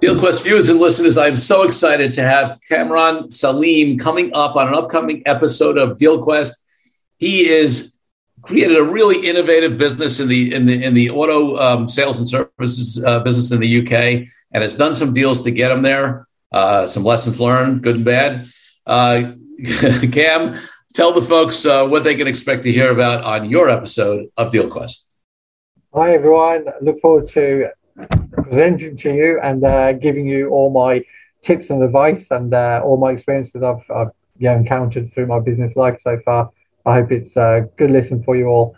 DealQuest viewers and listeners, I'm so excited to have Cameron Salim coming up on an upcoming episode of DealQuest. He is created a really innovative business in the in the in the auto um, sales and services uh, business in the UK, and has done some deals to get him there. Uh, some lessons learned, good and bad. Uh, Cam, tell the folks uh, what they can expect to hear about on your episode of DealQuest. Hi everyone, look forward to presenting to you and uh, giving you all my tips and advice and uh, all my experiences I've, I've yeah, encountered through my business life so far. I hope it's a good listen for you all.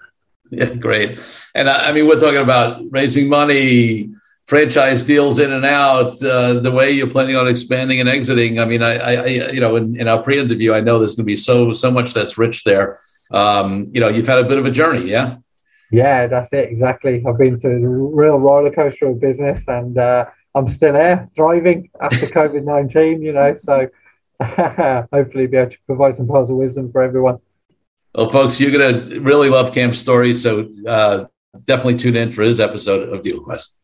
Yeah, great. And uh, I mean, we're talking about raising money, franchise deals in and out, uh, the way you're planning on expanding and exiting. I mean, I, I you know, in, in our pre-interview, I know there's going to be so so much that's rich there. Um, you know, you've had a bit of a journey, yeah. Yeah, that's it exactly. I've been through the real roller coaster of business, and uh, I'm still here, thriving after COVID nineteen. You know, so hopefully be able to provide some pearls of wisdom for everyone. Well, folks, you're gonna really love Cam's story, so uh, definitely tune in for his episode of Deal Quest.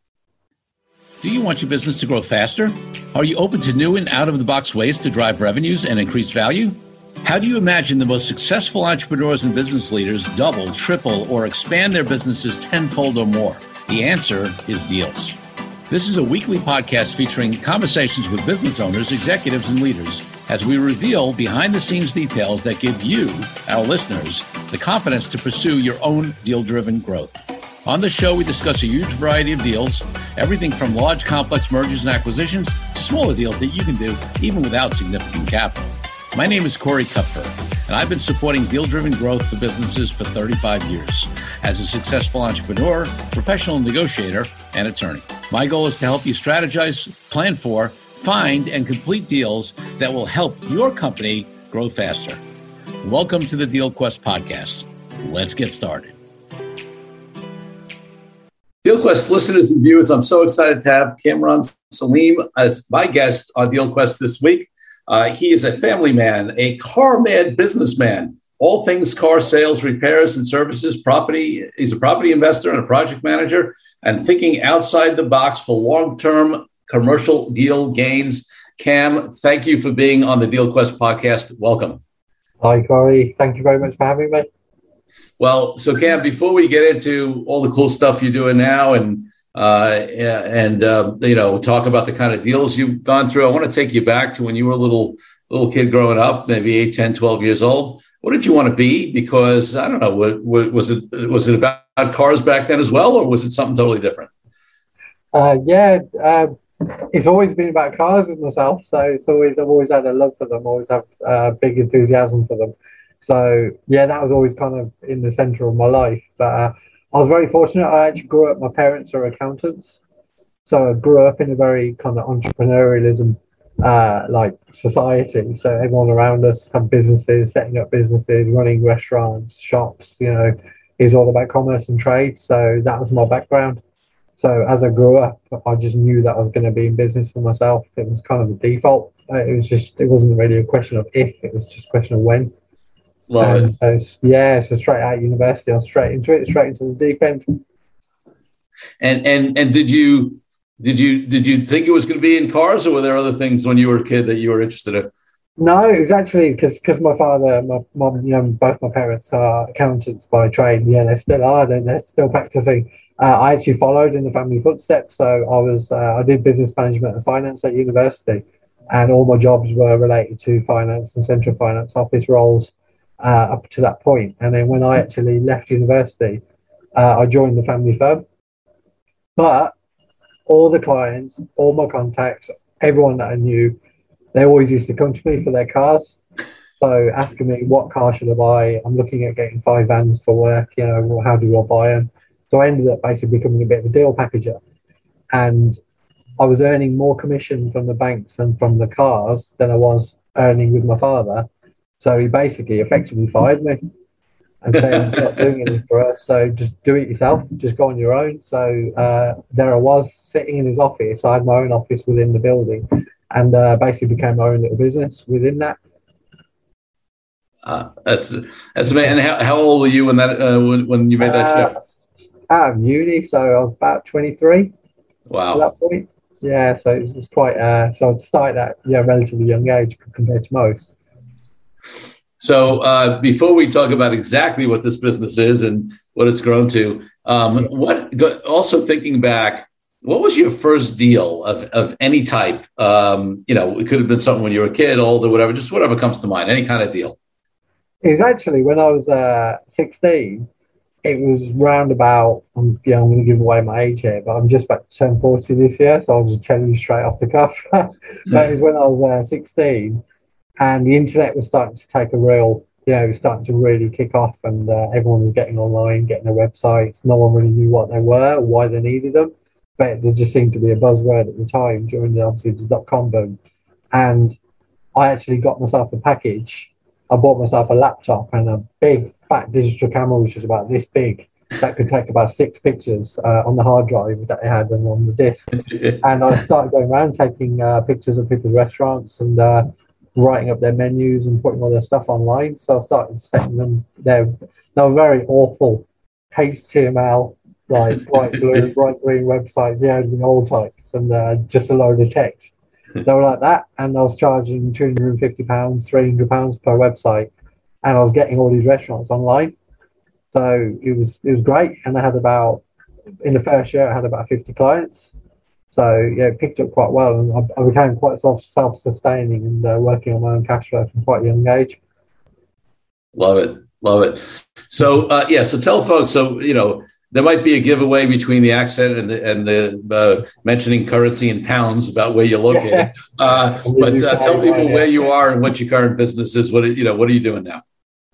Do you want your business to grow faster? Are you open to new and out of the box ways to drive revenues and increase value? How do you imagine the most successful entrepreneurs and business leaders double, triple, or expand their businesses tenfold or more? The answer is deals. This is a weekly podcast featuring conversations with business owners, executives, and leaders as we reveal behind the scenes details that give you, our listeners, the confidence to pursue your own deal driven growth. On the show, we discuss a huge variety of deals, everything from large complex mergers and acquisitions to smaller deals that you can do even without significant capital. My name is Corey Kupfer, and I've been supporting deal driven growth for businesses for 35 years as a successful entrepreneur, professional negotiator, and attorney. My goal is to help you strategize, plan for, find, and complete deals that will help your company grow faster. Welcome to the DealQuest podcast. Let's get started. DealQuest listeners and viewers, I'm so excited to have Cameron Salim as my guest on DealQuest this week. Uh, he is a family man, a car mad businessman, all things car sales, repairs, and services, property. He's a property investor and a project manager, and thinking outside the box for long term commercial deal gains. Cam, thank you for being on the Deal Quest podcast. Welcome. Hi, Corey. Thank you very much for having me. Well, so Cam, before we get into all the cool stuff you're doing now and uh, and uh, you know talk about the kind of deals you've gone through. I want to take you back to when you were a little little kid growing up maybe 8 10 12 years old. What did you want to be? Because i don't know was it was it about cars back then as well or was it something totally different? Uh, yeah uh, it's always been about cars with myself so it's always i've always had a love for them always have uh, big enthusiasm for them. So yeah that was always kind of in the center of my life but uh, I was very fortunate. I actually grew up, my parents are accountants. So I grew up in a very kind of entrepreneurialism uh, like society. So everyone around us had businesses, setting up businesses, running restaurants, shops, you know, it was all about commerce and trade. So that was my background. So as I grew up, I just knew that I was going to be in business for myself. It was kind of the default. It was just, it wasn't really a question of if, it was just a question of when. Love it. Yeah, so straight out of university, I was straight into it, straight into the deep end. And and and did you did you did you think it was going to be in cars, or were there other things when you were a kid that you were interested in? No, it was actually because because my father, my mom, you know, both my parents are accountants by trade. Yeah, they still are. They're, they're still practicing. Uh, I actually followed in the family footsteps. So I was uh, I did business management and finance at university, and all my jobs were related to finance and central finance office roles uh, up to that point. And then when I actually left university, uh, I joined the family firm. But all the clients, all my contacts, everyone that I knew, they always used to come to me for their cars. So asking me what car should I buy? I'm looking at getting five vans for work. You know, well, how do I buy them? So I ended up basically becoming a bit of a deal packager, and I was earning more commission from the banks and from the cars than I was earning with my father. So he basically effectively fired me and saying it's not doing anything for us. So just do it yourself. Just go on your own. So uh, there I was sitting in his office. I had my own office within the building, and uh, basically became my own little business within that. Uh, that's that's amazing. And how, how old were you when that uh, when, when you made that shift? Uh, out of uni, so I was about twenty three. Wow. At that point. Yeah, so it was quite. Uh, so I started at yeah relatively young age compared to most. So uh, before we talk about exactly what this business is and what it's grown to, um, what also thinking back, what was your first deal of, of any type? Um, you know, it could have been something when you were a kid, old, or whatever, just whatever comes to mind, any kind of deal. It was actually when I was uh, 16, it was round about, um, yeah, I'm going to give away my age here, but I'm just about to turn 40 this year, so I'll just tell you straight off the cuff. it was when I was uh, 16 and the internet was starting to take a real, you know, it was starting to really kick off, and uh, everyone was getting online, getting their websites. No one really knew what they were, or why they needed them, but there just seemed to be a buzzword at the time during the obviously the dot com boom. And I actually got myself a package. I bought myself a laptop and a big fat digital camera, which was about this big, that could take about six pictures uh, on the hard drive that I had and on the disk. and I started going around taking uh, pictures of people's restaurants and uh, writing up their menus and putting all their stuff online. So I started setting them. They were very awful HTML, like bright blue, bright green websites, yeah, the old types, and uh, just a load of text. They were like that, and I was charging two hundred and fifty pounds, three hundred pounds per website, and I was getting all these restaurants online. So it was it was great, and I had about in the first year I had about fifty clients, so yeah, it picked up quite well, and I, I became quite self self sustaining and uh, working on my own cash flow from quite a young age. Love it, love it. So uh, yeah, so tell folks. So you know, there might be a giveaway between the accent and the, and the uh, mentioning currency in pounds about where you're located. Uh, but uh, tell people where you are and what your current business is. What you know, what are you doing now?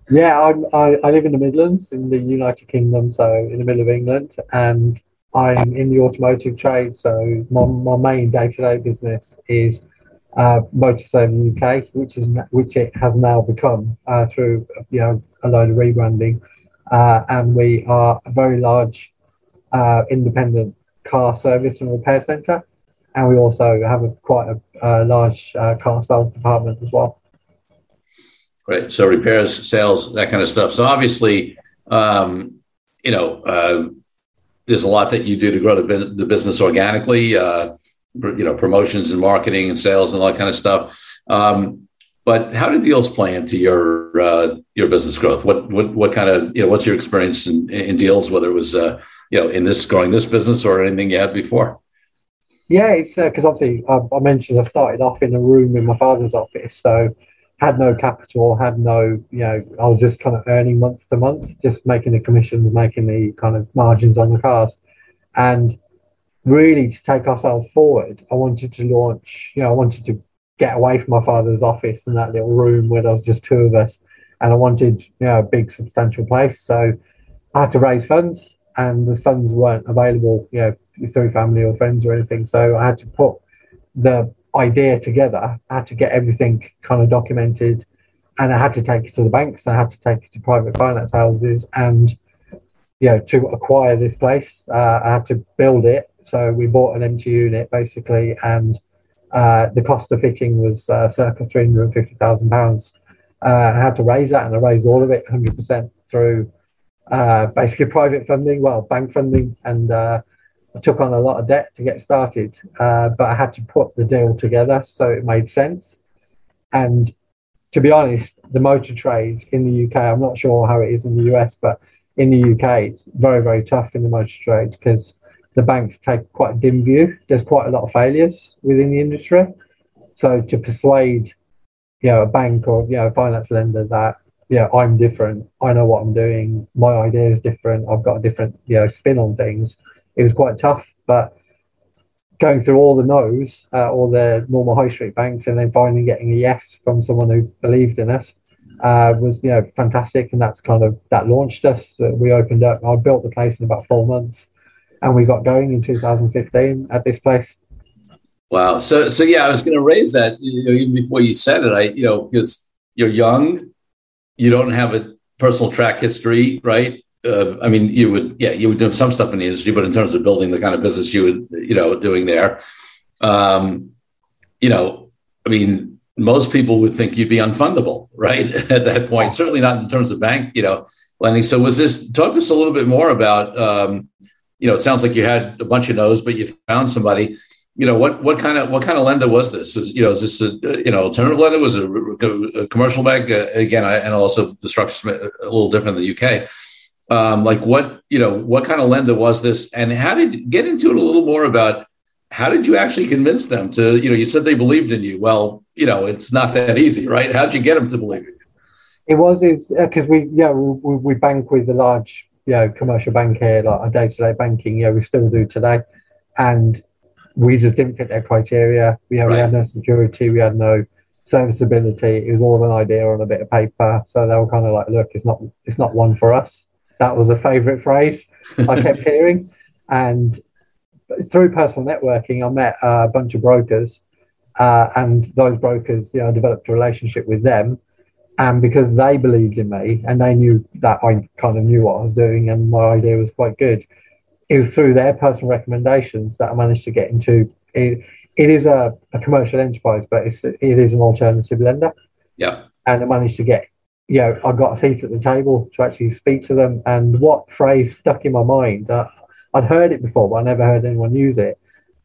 Yeah, I'm, I, I live in the Midlands in the United Kingdom, so in the middle of England, and I'm in the automotive trade, so my, my main day to day business is uh, Motorsaving UK, which is which it has now become uh, through you know a load of rebranding, uh, and we are a very large uh, independent car service and repair centre, and we also have a quite a, a large uh, car sales department as well. Great. So repairs, sales, that kind of stuff. So obviously, um, you know uh, there's a lot that you do to grow the, the business organically, uh, you know, promotions and marketing and sales and all that kind of stuff. Um, but how do deals play into your uh, your business growth? What what what kind of you know what's your experience in, in deals? Whether it was uh, you know in this growing this business or anything you had before? Yeah, it's because uh, obviously I, I mentioned I started off in a room in my father's office, so had no capital, had no, you know, I was just kind of earning month to month, just making the commissions, making the kind of margins on the cars. And really to take ourselves forward, I wanted to launch, you know, I wanted to get away from my father's office and that little room where there was just two of us. And I wanted, you know, a big substantial place. So I had to raise funds and the funds weren't available, you know, through family or friends or anything. So I had to put the idea together. I had to get everything kind of documented, and I had to take it to the banks. I had to take it to private finance houses, and you know, to acquire this place, uh, I had to build it. So we bought an empty unit basically, and uh, the cost of fitting was uh, circa three hundred and fifty thousand pounds. Uh, I had to raise that, and I raised all of it, hundred percent through uh, basically private funding, well, bank funding, and uh, I took on a lot of debt to get started, uh, but I had to put the deal together so it made sense. And to be honest, the motor trade in the UK, I'm not sure how it is in the US, but in the UK, it's very, very tough in the motor trade because the banks take quite a dim view. There's quite a lot of failures within the industry. So to persuade, you know, a bank or you know, a finance lender that yeah, I'm different. I know what I'm doing. My idea is different. I've got a different, you know, spin on things it was quite tough. But going through all the no's, uh, all the normal high street banks, and then finally getting a yes from someone who believed in us uh, was you know fantastic, and that's kind of that launched us. We opened up. I built the place in about four months, and we got going in 2015 at this place. Wow. So so yeah, I was going to raise that you know, even before you said it. I you know because you're young, you don't have a personal track history, right? Uh, I mean, you would, yeah, you would do some stuff in the industry, but in terms of building the kind of business you would, you know, doing there, um, you know, I mean, most people would think you'd be unfundable, right? At that point, certainly not in terms of bank, you know, lending. So, was this talk to us a little bit more about, um, you know, it sounds like you had a bunch of no's, but you found somebody. you know what what kind of what kind of lender was this? Was you know is this a you know alternative lender? Was it a, a commercial bank uh, again? I, and also the structure's a little different in the UK. Um, like what you know what kind of lender was this, and how did get into it a little more about how did you actually convince them to you know you said they believed in you? Well, you know it's not that easy, right? How'd you get them to believe in you? It was because uh, we yeah we, we bank with a large you know commercial bank here like our day to day banking yeah we still do today, and we just didn't fit their criteria. We had, right. we had no security, we had no serviceability. It was all an idea on a bit of paper. So they were kind of like, look, it's not it's not one for us. That was a favourite phrase I kept hearing. And through personal networking, I met a bunch of brokers, uh, and those brokers, you know, developed a relationship with them. And because they believed in me and they knew that I kind of knew what I was doing and my idea was quite good, it was through their personal recommendations that I managed to get into it. It is a, a commercial enterprise, but it's, it is an alternative lender. Yeah. And I managed to get, you know, I got a seat at the table to actually speak to them. And what phrase stuck in my mind, uh, I'd heard it before, but I never heard anyone use it.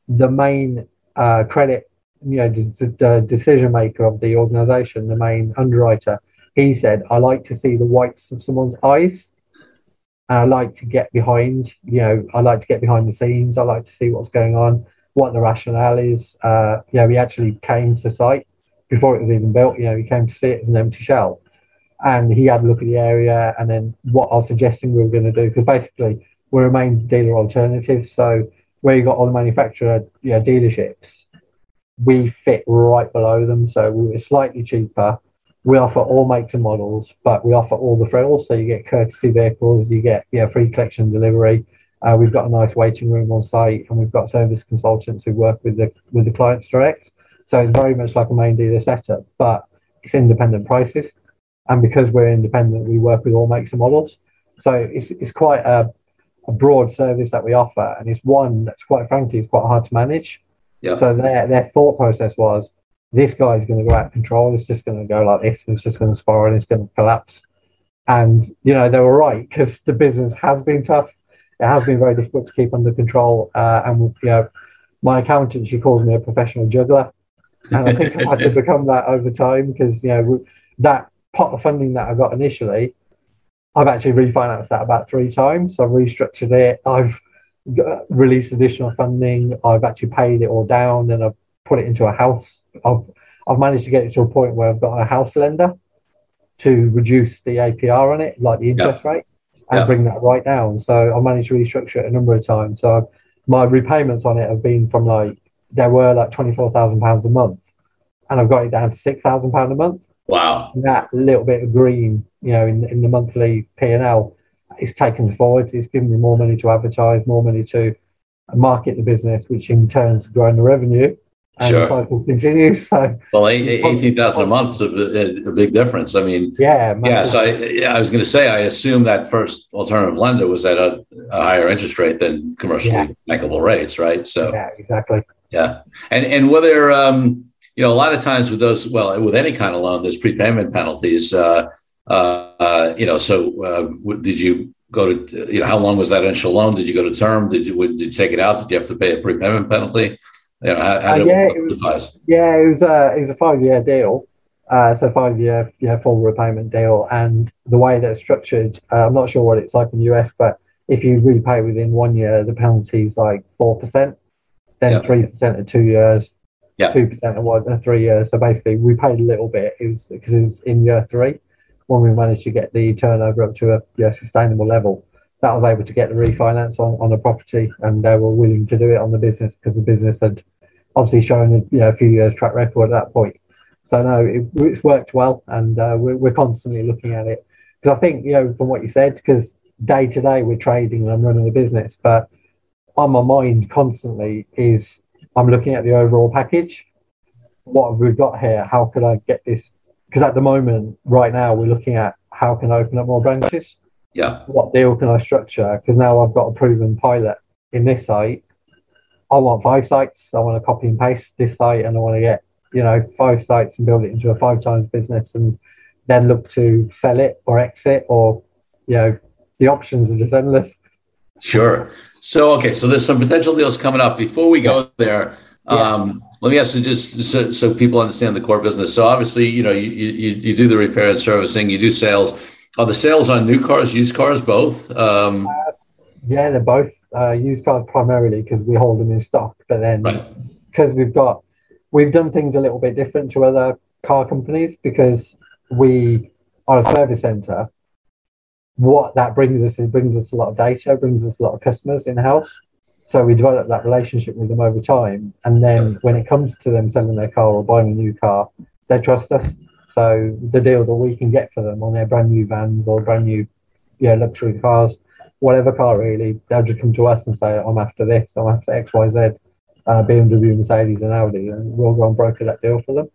The main uh, credit, you know, the, the decision maker of the organization, the main underwriter, he said, I like to see the whites of someone's eyes and I like to get behind, you know, I like to get behind the scenes. I like to see what's going on, what the rationale is. Uh, you know, he actually came to site before it was even built. You know, he came to see it as an empty shell, and he had a look at the area and then what I was suggesting we were going to do because basically we're a main dealer alternative. So where you got all the manufacturer dealerships, we fit right below them. So we were slightly cheaper we offer all makes and models, but we offer all the frills. So you get courtesy vehicles, you get yeah, free collection delivery. Uh, we've got a nice waiting room on site, and we've got service consultants who work with the with the clients direct. So it's very much like a main dealer setup, but it's independent prices. And because we're independent, we work with all makes and models. So it's it's quite a, a broad service that we offer, and it's one that's quite frankly is quite hard to manage. Yeah. So their their thought process was this guy's going to go out of control. It's just going to go like this. It's just going to spiral and it's going to collapse. And, you know, they were right because the business has been tough. It has been very difficult to keep under control. Uh, and, you know, my accountant, she calls me a professional juggler. And I think I've had to become that over time because, you know, that pot of funding that I got initially, I've actually refinanced that about three times. I've restructured it. I've uh, released additional funding. I've actually paid it all down and I've put it into a house. I've I've managed to get it to a point where I've got a house lender to reduce the APR on it, like the interest rate, and bring that right down. So I managed to restructure it a number of times. So my repayments on it have been from like there were like twenty four thousand pounds a month, and I've got it down to six thousand pound a month. Wow! And that little bit of green, you know, in in the monthly P and L, is taken forward. It's given me more money to advertise, more money to market the business, which in turn is growing the revenue and sure. the cycle continues. So, well, eighteen thousand a month is a, a, big difference. I mean, yeah, yeah. So, I, I was going to say, I assume that first alternative lender was at a, a higher interest rate than commercially yeah. bankable rates, right? So, yeah, exactly. Yeah, and and whether um, you know, a lot of times with those, well, with any kind of loan, there's prepayment penalties. Uh, uh, you know, so uh, did you go to you know how long was that initial loan? Did you go to term? Did you did you take it out? Did you have to pay a prepayment penalty? You know, how, how uh, yeah, it was, yeah, it was a it was a five year deal. Uh, so five year yeah full repayment deal, and the way that it's structured, uh, I'm not sure what it's like in the US, but if you repay within one year, the penalty is like four percent, then three percent at two years, two percent at one at three years. So basically, we paid a little bit. It was because it was in year three when we managed to get the turnover up to a yeah, sustainable level that was able to get the refinance on, on the property and they were willing to do it on the business because the business had obviously shown you know, a few years track record at that point. So no, it, it's worked well and uh, we're, we're constantly looking at it because I think, you know, from what you said, because day to day we're trading and I'm running the business, but on my mind constantly is I'm looking at the overall package. What have we got here? How could I get this? Because at the moment, right now, we're looking at how can I open up more branches yeah. What deal can I structure? Because now I've got a proven pilot in this site. I want five sites. I want to copy and paste this site, and I want to get you know five sites and build it into a five times business, and then look to sell it or exit, or you know the options are just endless. Sure. So okay, so there's some potential deals coming up. Before we go there, Um, let me ask you just so, so, people understand the core business. So obviously, you know, you, you, you do the repair and servicing, you do sales. Are the sales on new cars, used cars, both? Um, uh, yeah, they're both uh, used cars primarily because we hold them in stock. But then because right. we've got, we've done things a little bit different to other car companies because we are a service center. What that brings us is brings us a lot of data, brings us a lot of customers in house. So we develop that relationship with them over time. And then when it comes to them selling their car or buying a new car, they trust us. So the deals that we can get for them on their brand new vans or brand new yeah, luxury cars, whatever car really, they'll just come to us and say, I'm after this, I'm after XYZ, uh, BMW, Mercedes, and Audi, and we'll go and broker that deal for them.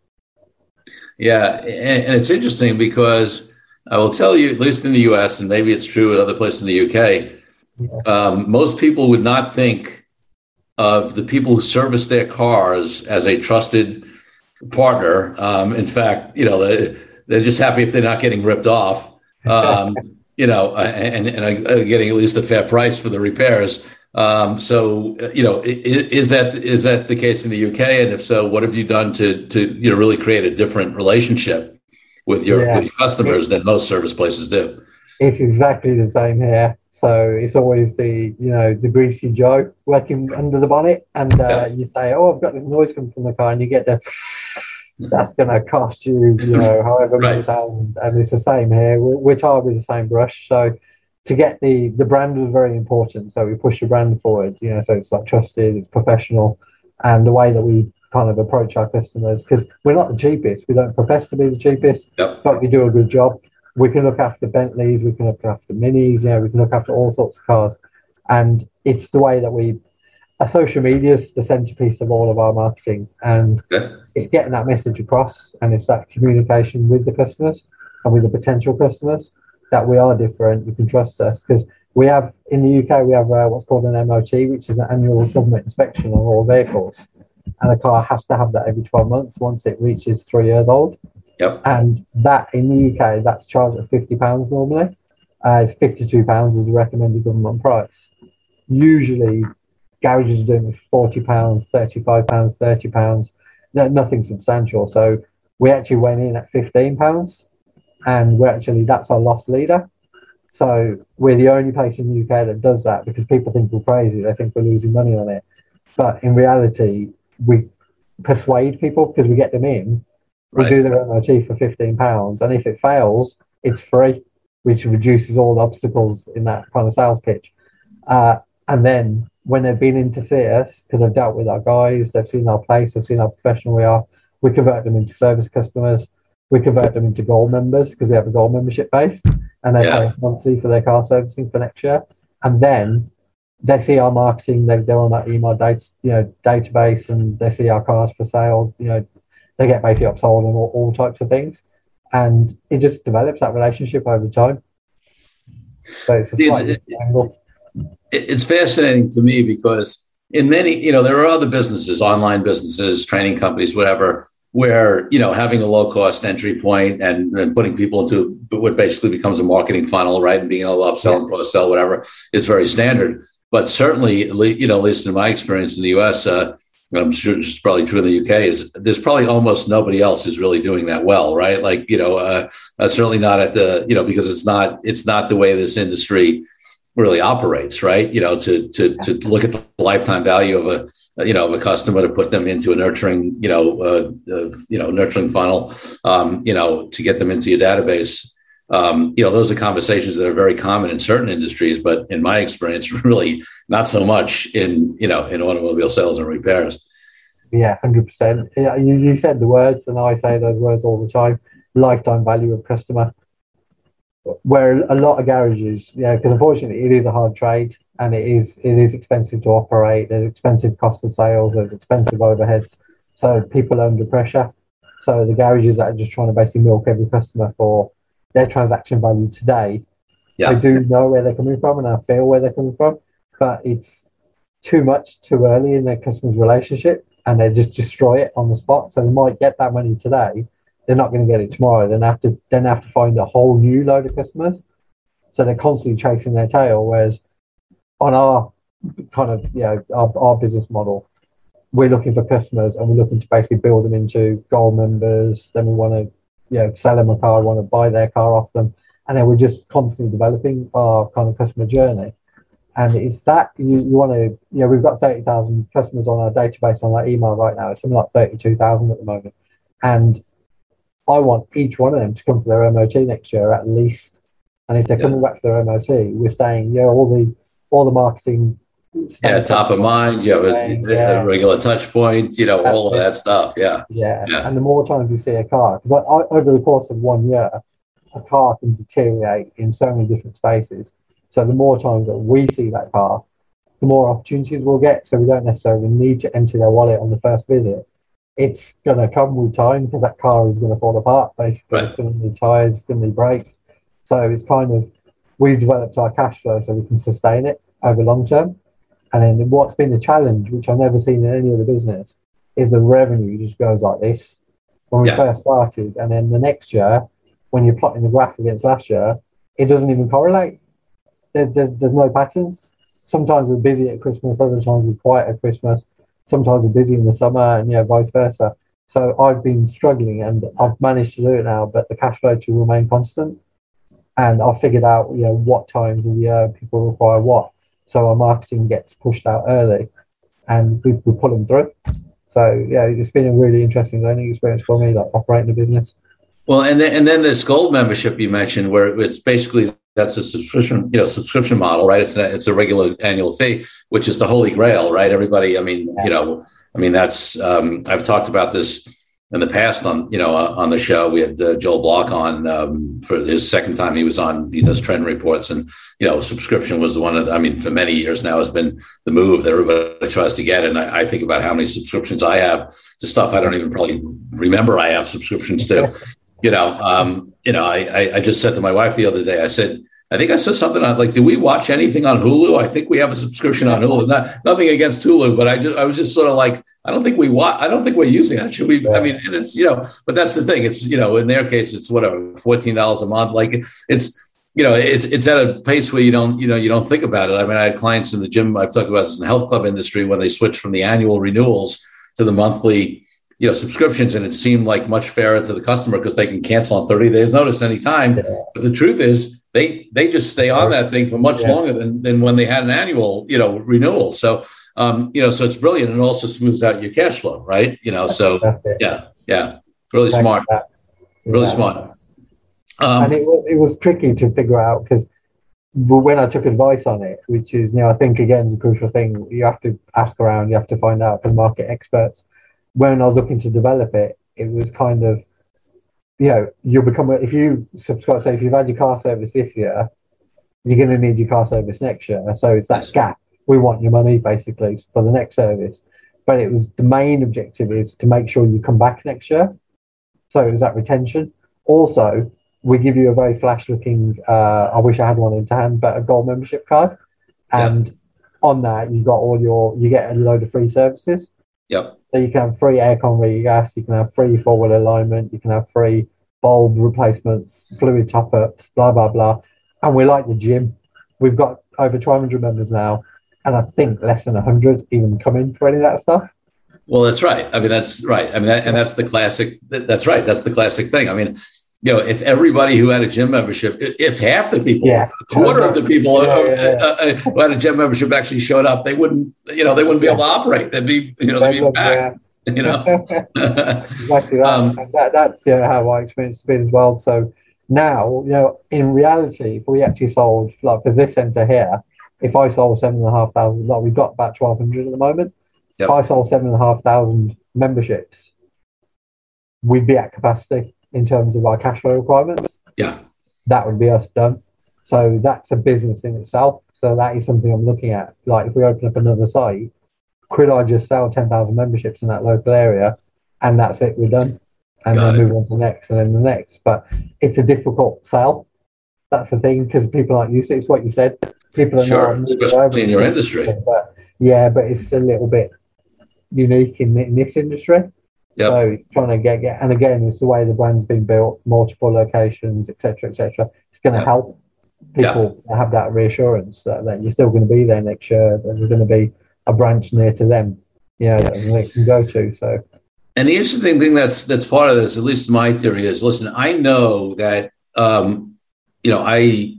Yeah, and it's interesting because I will tell you, at least in the US, and maybe it's true in other places in the UK, um, most people would not think of the people who service their cars as a trusted partner. Um, in fact, you know, they, they're just happy if they're not getting ripped off, um, you know, and, and uh, getting at least a fair price for the repairs. Um, so, you know, is, is, that is that the case in the UK? And if so, what have you done to to you know really create a different relationship with your, yeah. with your customers than most service places do? It's exactly the same here. So it's always the you know the greasy Joe working under the bonnet, and uh, you say, "Oh, I've got this noise coming from the car," and you get the that's going to cost you you know however many right. thousand, and it's the same here. We're, we're tired with the same brush, so to get the the brand was very important. So we push the brand forward, you know, so it's like trusted, it's professional, and the way that we kind of approach our customers because we're not the cheapest. We don't profess to be the cheapest, yep. but we do a good job we can look after Bentleys, we can look after Minis, you know, we can look after all sorts of cars. And it's the way that we, our social media is the centerpiece of all of our marketing. And it's getting that message across and it's that communication with the customers and with the potential customers that we are different. You can trust us because we have in the UK, we have uh, what's called an MOT, which is an annual government inspection on all vehicles. And a car has to have that every 12 months once it reaches three years old. Yep. And that in the UK, that's charged at fifty pounds normally. Uh, it's fifty-two pounds as the recommended government price. Usually, garages are doing forty pounds, thirty-five pounds, thirty pounds. Nothing substantial. So we actually went in at fifteen pounds, and we're actually that's our loss leader. So we're the only place in the UK that does that because people think we're crazy. They think we're losing money on it, but in reality, we persuade people because we get them in we right. do their MOT for fifteen pounds, and if it fails, it's free, which reduces all the obstacles in that kind of sales pitch. Uh, and then when they've been in to see us, because they've dealt with our guys, they've seen our place, they've seen how professional we are, we convert them into service customers. We convert them into gold members because we have a gold membership base, and they yeah. pay monthly for their car servicing for next year. And then they see our marketing, they, they're on that email data, you know, database, and they see our cars for sale, you know, they get basically upsold and all, all types of things. And it just develops that relationship over time. So it's, it's, it, it's fascinating to me because in many, you know, there are other businesses, online businesses, training companies, whatever, where you know having a low cost entry point and, and, putting people into what basically becomes a marketing funnel, right, and being able to upsell and cross sell, whatever, is very standard. But certainly, you know, at least in my experience in the U.S., uh, I'm sure it's probably true in the UK, is there's probably almost nobody else who's really doing that well, right? Like, you know, uh, uh, certainly not at the, you know, because it's not, it's not the way this industry really operates, right? You know, to to to look at the lifetime value of a, you know, of a customer to put them into a nurturing, you know, uh, uh, you know, nurturing funnel, um, you know, to get them into your database. Um, you know, those are conversations that are very common in certain industries, but in my experience, really not so much in you know in automobile sales and repairs. Yeah, hundred percent. You, you said the words, and I say those words all the time. Lifetime value of customer. Where a lot of garages, yeah, because unfortunately it is a hard trade and it is it is expensive to operate. There's expensive cost of sales. There's expensive overheads. So people are under pressure. So the garages that are just trying to basically milk every customer for their transaction value today, yeah. I do know where they're coming from and I feel where they're coming from but it's too much too early in their customer's relationship and they just destroy it on the spot. So they might get that money today, they're not going to get it tomorrow. Then have to then have to find a whole new load of customers. So they're constantly chasing their tail. Whereas on our kind of you know our, our business model, we're looking for customers and we're looking to basically build them into gold members. Then we want to, you know, sell them a car, want to buy their car off them, and then we're just constantly developing our kind of customer journey. And it's that you, you want to, you know, we've got 30,000 customers on our database on our email right now. It's something like 32,000 at the moment. And I want each one of them to come for their MOT next year at least. And if they're yeah. coming back for their MOT, we're saying, yeah, all the all the marketing. Yeah, top of mind. You have a, yeah. a regular touch point. You know, all of that stuff. Yeah. yeah. yeah. And the more times you see a car, because over the course of one year, a car can deteriorate in so many different spaces. So the more times that we see that car, the more opportunities we'll get. So we don't necessarily need to empty their wallet on the first visit. It's going to come with time because that car is going to fall apart. Basically, right. it's going to need tires, it's going to need brakes. So it's kind of we've developed our cash flow so we can sustain it over long term. And then what's been the challenge, which I've never seen in any other business, is the revenue just goes like this when we yeah. first started, and then the next year when you're plotting the graph against last year, it doesn't even correlate. There, there's, there's no patterns. Sometimes we're busy at Christmas, other times we're quiet at Christmas. Sometimes we're busy in the summer, and yeah, vice versa. So I've been struggling, and I've managed to do it now, but the cash flow to remain constant. And I've figured out, you know, what times of the year people require what. So our marketing gets pushed out early, and we, we pull them through. So yeah, it's been a really interesting learning experience for me, like operating the business. Well, and then, and then this gold membership you mentioned, where it's basically that's a subscription, you know, subscription model, right? It's a, it's a regular annual fee, which is the holy grail, right? Everybody, I mean, you know, I mean, that's um, I've talked about this in the past on you know uh, on the show. We had uh, Joel Block on um, for his second time he was on. He does trend reports, and you know, subscription was the one. Of, the, I mean, for many years now has been the move that everybody tries to get. And I, I think about how many subscriptions I have to stuff I don't even probably remember I have subscriptions to you know, um, you know, I, I just said to my wife the other day, I said, I think I said something on like, do we watch anything on Hulu? I think we have a subscription on Hulu. Not nothing against Hulu, but I just I was just sort of like, I don't think we watch. I don't think we're using that. Should we? I mean, and it's you know, but that's the thing. It's you know, in their case, it's whatever fourteen dollars a month. Like it's you know, it's it's at a pace where you don't you know you don't think about it. I mean, I had clients in the gym. I've talked about this in the health club industry when they switched from the annual renewals to the monthly you know subscriptions and it seemed like much fairer to the customer because they can cancel on 30 days notice anytime yeah. but the truth is they they just stay on that thing for much yeah. longer than, than when they had an annual you know renewal. So um you know so it's brilliant. And also smooths out your cash flow right? You know so yeah yeah. Really smart. really smart. Um, and it, was, it was tricky to figure out because when I took advice on it, which is, you know, I think again, the crucial thing, you have to ask around, you have to find out from market experts. When I was looking to develop it, it was kind of, you know, you'll become a, if you subscribe. So if you've had your car service this year, you're going to need your car service next year. So it's that gap. We want your money basically for the next service. But it was the main objective is to make sure you come back next year. So it was that retention. Also, we give you a very flash looking. Uh, I wish I had one in hand, but a gold membership card, and yeah. on that you've got all your you get a load of free services. Yep. So you can have free aircon regas, you can have free wheel alignment, you can have free bulb replacements, fluid top ups, blah blah blah. And we're like the gym. We've got over 200 members now, and I think less than 100 even come in for any of that stuff. Well, that's right. I mean, that's right. I mean, that, and that's the classic. That's right. That's the classic thing. I mean, you know, if everybody who had a gym membership, if half the people, yeah. a quarter of the people yeah, yeah, uh, uh, who had a gym membership actually showed up, they wouldn't, you know, they wouldn't be able to operate. They'd be, you know, they'd be back. You know, exactly that. Um, that. That's yeah, how my experience has been as well. So now, you know, in reality, if we actually sold like for this center here, if I sold seven and a half thousand, like we've got about twelve hundred at the moment. Yep. If I sold seven and a half thousand memberships, we'd be at capacity in terms of our cash flow requirements. Yeah. That would be us done. So that's a business in itself. So that is something I'm looking at. Like if we open up another site, could I just sell 10,000 memberships in that local area and that's it, we're done. And Got then it. move on to the next and then the next. But it's a difficult sell. That's the thing because people aren't used to it. It's what you said. People are sure, not especially in your industry. But yeah, but it's a little bit unique in, in this industry. Yep. So trying to get, get and again, it's the way the brand's been built, multiple locations, etc., etc. It's going to yep. help people yep. have that reassurance that, that you're still going to be there next year. That there's going to be a branch near to them. yeah, they can go to. So, and the interesting thing that's that's part of this, at least my theory is, listen, I know that um, you know I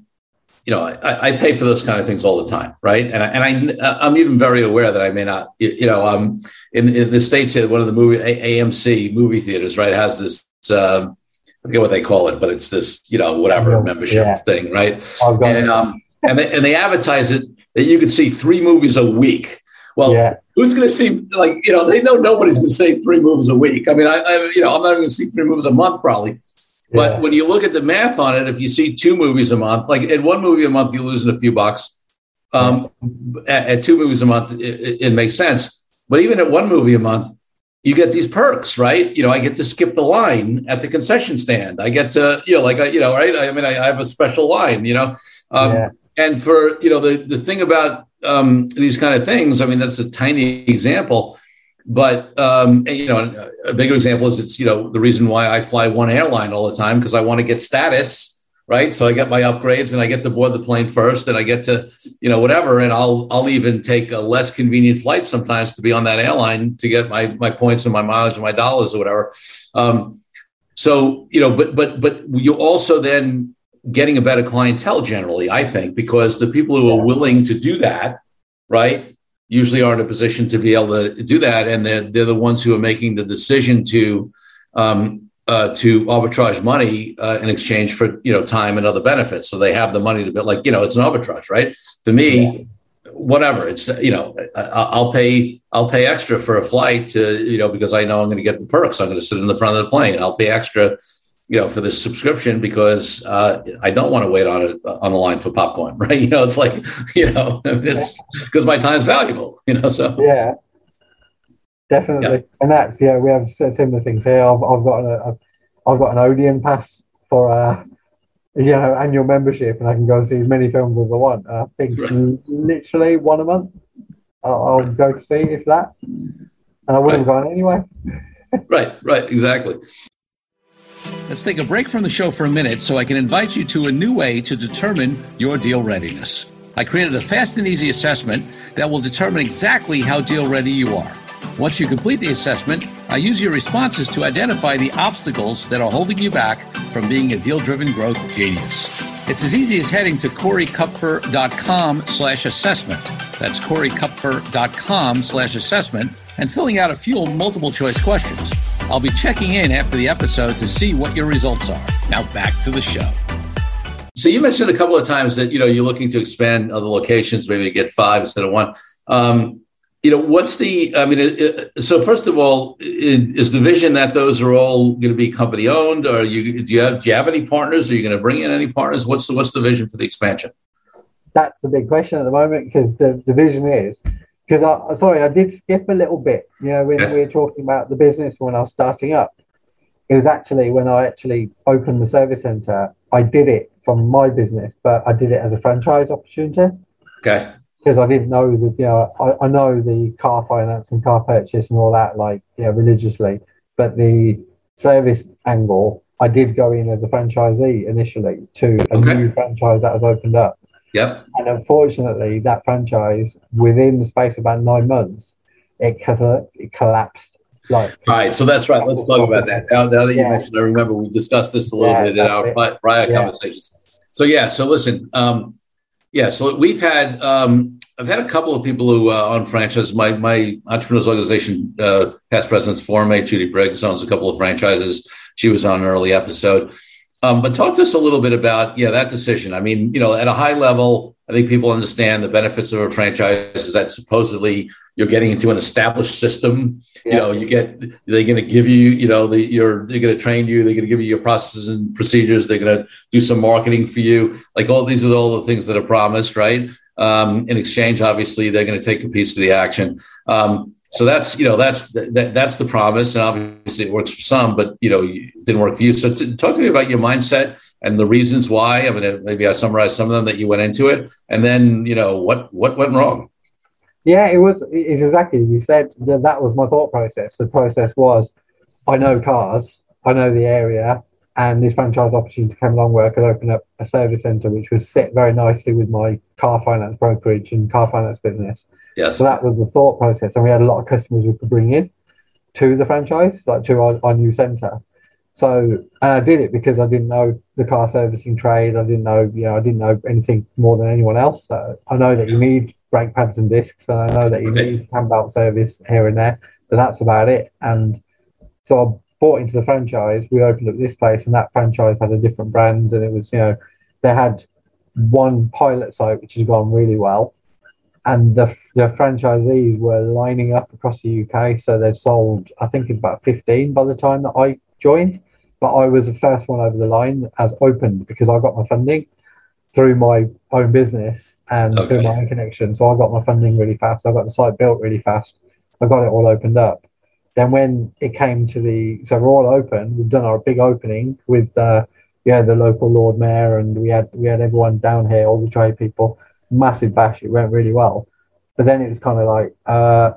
you know, I, I, pay for those kind of things all the time, right? And I, and I I'm even very aware that I may not, you know, um, in, in the states here, one of the movie AMC movie theaters, right, has this. Um, I forget what they call it, but it's this, you know, whatever membership yeah. thing, right? And um, and they, and they advertise it that you can see three movies a week. Well, yeah. who's going to see like you know they know nobody's going to see three movies a week. I mean, I, I you know I'm not going to see three movies a month probably. But yeah. when you look at the math on it, if you see two movies a month, like at one movie a month, you're losing a few bucks. Um, at, at, two movies a month, it, it, it, makes sense. But even at one movie a month, you get these perks, right? You know, I get to skip the line at the concession stand. I get to, you know, like, I, you know, right? I mean, I, I have a special line, you know. Um, yeah. And for, you know, the, the thing about um, these kind of things, I mean, that's a tiny example but um, you know, a bigger example is it's you know the reason why I fly one airline all the time because I want to get status, right? So I get my upgrades and I get to board the plane first, and I get to you know whatever, and I'll I'll even take a less convenient flight sometimes to be on that airline to get my my points and my mileage and my dollars or whatever. Um, so you know, but but but you also then getting a better clientele generally, I think, because the people who are willing to do that, right? usually are in a position to be able to do that, and they're, they're the ones who are making the decision to um, uh, to arbitrage money uh, in exchange for you know time and other benefits. So they have the money to be like you know it's an arbitrage, right? To me, yeah. whatever it's you know I, will pay I'll pay extra for a flight to you know because I know I'm going to get the perks. I'm going to sit in the front of the plane. I'll pay extra you know, for this subscription because uh, I don't want to wait on it on the line for popcorn, right? You know, it's like, you know, it's because my time's valuable, you know. So yeah, definitely, yeah. and that's yeah, we have similar things here. I've, I've got a, I've got an Odeon pass for a you know annual membership, and I can go see as many films as I want. I think right. literally one a month. I'll, I'll go to see if that, and I wouldn't right. have gone anyway. right, right, exactly. Let's take a break from the show for a minute so I can invite you to a new way to determine your deal readiness. I created a fast and easy assessment that will determine exactly how deal ready you are. Once you complete the assessment, I use your responses to identify the obstacles that are holding you back from being a deal-driven growth genius. It's as easy as heading to coreykupfer.com slash assessment. That's coreykupfer.com slash assessment and filling out a few multiple choice questions. I'll be checking in after the episode to see what your results are. Now back to the show. So you mentioned a couple of times that you know you're looking to expand other locations, maybe get five instead of one. Um, you know, what's the? I mean, it, it, so first of all, it, is the vision that those are all going to be company owned, or you do you have do you have any partners? Are you going to bring in any partners? What's the what's the vision for the expansion? That's the big question at the moment because the, the vision is because I sorry, I did skip a little bit. You know, when yeah. we were talking about the business when I was starting up, it was actually when I actually opened the service center. I did it from my business, but I did it as a franchise opportunity. Okay. Because I didn't know that, you know, I, I know the car finance and car purchase and all that, like, you know, religiously, but the service angle, I did go in as a franchisee initially to a okay. new franchise that was opened up. Yep. And unfortunately, that franchise, within the space of about nine months, it, it collapsed. Like, right, so that's right. Let's talk about that. Now, now that you yeah. mentioned, I remember we discussed this a little yeah, bit in our it. prior yeah. conversations. So yeah, so listen, um, yeah, so we've had um, I've had a couple of people who uh, on franchises. My my entrepreneurs organization, uh, past presidents forum, Judy Briggs owns a couple of franchises. She was on an early episode. Um, but talk to us a little bit about yeah that decision. I mean, you know, at a high level, I think people understand the benefits of a franchise is that supposedly you're getting into an established system. Yeah. You know, you get they're going to give you, you know, the, you're they're going to train you. They're going to give you your processes and procedures. They're going to do some marketing for you. Like all these are all the things that are promised, right? Um, in exchange, obviously, they're going to take a piece of the action. Um, so that's you know that's that, that's the promise, and obviously it works for some, but you know it didn't work for you. So to, talk to me about your mindset and the reasons why. I mean, maybe I summarize some of them that you went into it, and then you know what what went wrong. Yeah, it was it's exactly as you said. That was my thought process. The process was, I know cars, I know the area, and this franchise opportunity came along where I could open up a service centre, which was set very nicely with my car finance brokerage and car finance business Yes. So that was the thought process, and we had a lot of customers we could bring in to the franchise, like to our, our new centre. So, and I did it because I didn't know the car servicing trade. I didn't know, you know, I didn't know anything more than anyone else. So I know that you need brake pads and discs, and I know that you need cam belt service here and there, but that's about it. And so I bought into the franchise. We opened up this place, and that franchise had a different brand, and it was, you know, they had one pilot site which has gone really well, and the, the franchisees were lining up across the UK. So they've sold, I think, about 15 by the time that I joined. But I was the first one over the line as opened because I got my funding through my own business and okay. through my own connection. So I got my funding really fast. I got the site built really fast. I got it all opened up. Then when it came to the, so we're all open. We've done our big opening with, uh, yeah, the local Lord Mayor, and we had we had everyone down here, all the trade people. Massive bash. It went really well. But then it was kind of like, uh,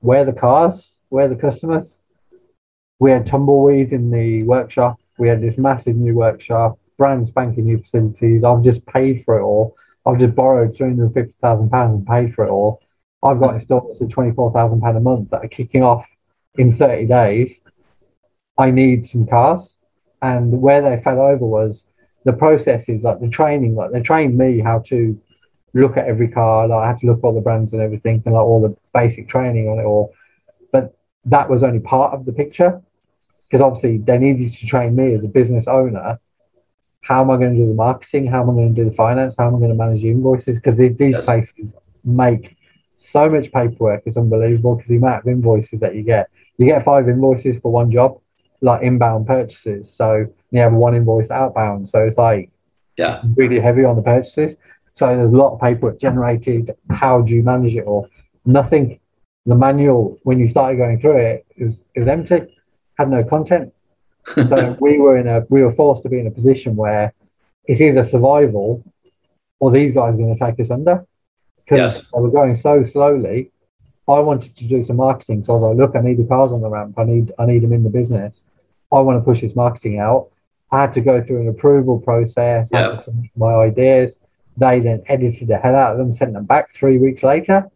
where the cars? Where the customers? We had tumbleweed in the workshop. We had this massive new workshop, brand spanking new facilities. I've just paid for it all. I've just borrowed three hundred fifty thousand pounds and paid for it all. I've got installments of twenty four thousand pound a month that are kicking off in thirty days. I need some cars, and where they fell over was the processes, like the training. Like they trained me how to look at every car. Like I had to look at all the brands and everything, and like all the basic training on it all. But that was only part of the picture because obviously they needed to train me as a business owner. How am I going to do the marketing? How am I going to do the finance? How am I going to manage the invoices? Because these yes. places make so much paperwork, it's unbelievable because the amount of invoices that you get. You get five invoices for one job, like inbound purchases. So you have one invoice outbound. So it's like yeah, really heavy on the purchases. So there's a lot of paperwork generated. How do you manage it all? Nothing. The manual, when you started going through it, it was, it was empty had no content. so we were in a we were forced to be in a position where it's either survival or these guys are going to take us under because yes. they were going so slowly. I wanted to do some marketing, so I was like, "Look, I need the cars on the ramp. I need I need them in the business. I want to push this marketing out." I had to go through an approval process. Yep. my ideas. They then edited the hell out of them, sent them back three weeks later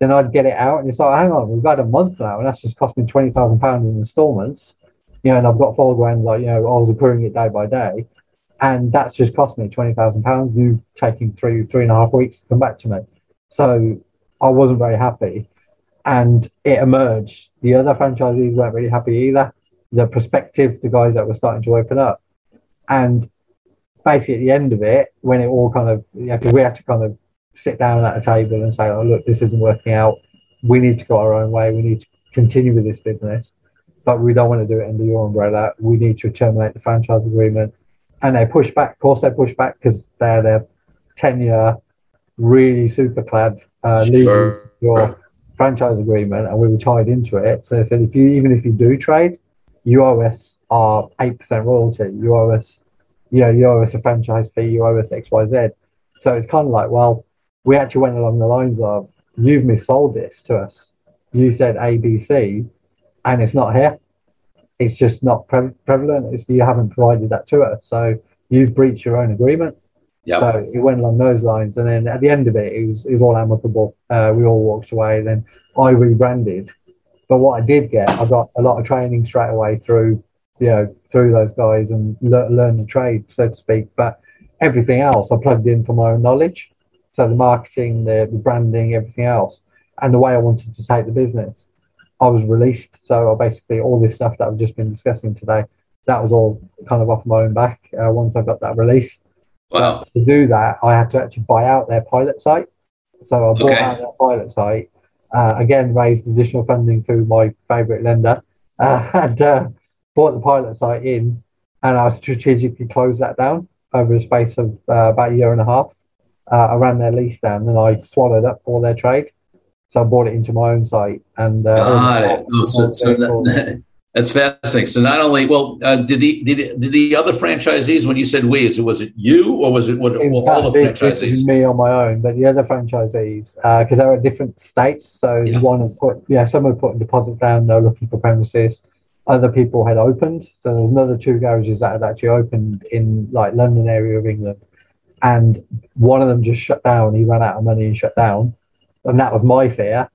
then I'd get it out and it's like, hang on, we've got a month now, and that's just cost me twenty thousand pounds in installments. You know, and I've got four grand, like you know, I was accruing it day by day, and that's just cost me twenty thousand pounds. You taking three three and a half weeks to come back to me, so I wasn't very happy, and it emerged. The other franchisees weren't really happy either. The prospective, the guys that were starting to open up, and basically at the end of it, when it all kind of, yeah, because we had to kind of sit down at a table and say, oh, look, this isn't working out. We need to go our own way. We need to continue with this business, but we don't want to do it under your umbrella. We need to terminate the franchise agreement. And they push back. Of course, they push back because they're their 10 year, really super clad uh, your franchise agreement, and we were tied into it. So they said, if you even if you do trade, you owe us our 8% royalty. You owe us, you know, you owe us a franchise fee. You owe us X, Y, Z. So it's kind of like, well, we actually went along the lines of you've missold this to us. You said ABC, and it's not here. It's just not pre- prevalent. It's, you haven't provided that to us, so you've breached your own agreement. Yep. So it went along those lines, and then at the end of it, it was, it was all amicable. Uh, we all walked away. Then I rebranded, but what I did get, I got a lot of training straight away through, you know, through those guys and le- learn the trade, so to speak. But everything else, I plugged in for my own knowledge. So the marketing, the, the branding, everything else, and the way I wanted to take the business, I was released. So I basically all this stuff that I've just been discussing today, that was all kind of off my own back uh, once I got that release. Wow. to do that, I had to actually buy out their pilot site. So I bought okay. out their pilot site. Uh, again, raised additional funding through my favourite lender, uh, and uh, bought the pilot site in, and I strategically closed that down over a space of uh, about a year and a half uh, I ran their lease down and I swallowed up all their trade. So I bought it into my own site and uh, got it. Oh, so, so that, that's fascinating. So not only well, uh, did the did did the other franchisees when you said we, is it was it you or was it what, well, all the franchisees? me on my own, but the other franchisees because uh, they're at different states. So yeah. one had put yeah, some had put a deposit down. They're looking for premises. Other people had opened. So there's another two garages that had actually opened in like London area of England and one of them just shut down. He ran out of money and shut down. and that was my fear.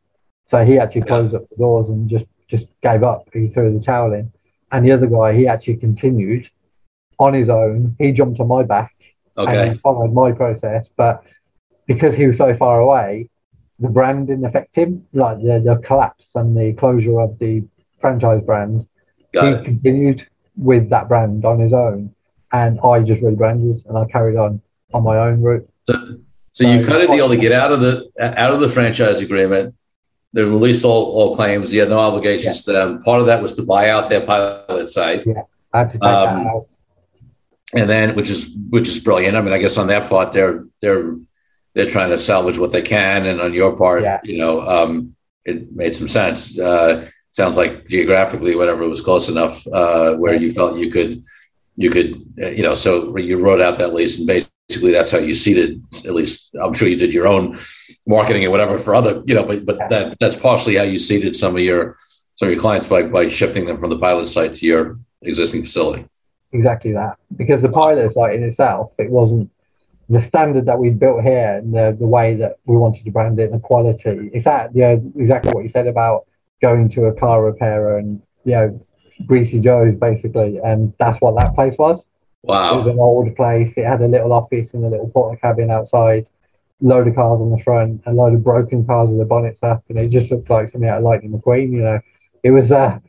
So he actually closed up the doors and just just gave up. He threw the towel in, and the other guy he actually continued on his own. He jumped on my back Okay. and followed my process, but because he was so far away, the brand didn't affect him. Like the, the collapse and the closure of the franchise brand, Got he it. continued with that brand on his own, and I just rebranded and I carried on on my own route. So, so you cut a deal to get out of the out of the franchise agreement. They released all, all claims. You had no obligations to them. Part of that was to buy out their pilot site, Yeah, I had to take Um, that out. and then which is which is brilliant. I mean, I guess on that part, they're they're they're trying to salvage what they can, and on your part, Yeah. you know, um, it made some sense. Uh, sounds like geographically, whatever was close enough uh, where you felt you could you could uh, you know. So you wrote out that lease, and basically that's how you seeded. At least I'm sure you did your own marketing and whatever for other you know, but but that that's partially how you seeded some of your some of your clients by by shifting them from the pilot site to your existing facility. exactly that because the pilot site in itself it wasn't the standard that we built here and the, the way that we wanted to brand it and the quality it's that you know exactly what you said about going to a car repairer and you know greasy joe's basically and that's what that place was it was an old place it had a little office and a little Portakabin outside load of cars on the front a load of broken cars with the bonnets up and it just looked like something out of lightning mcqueen you know it was uh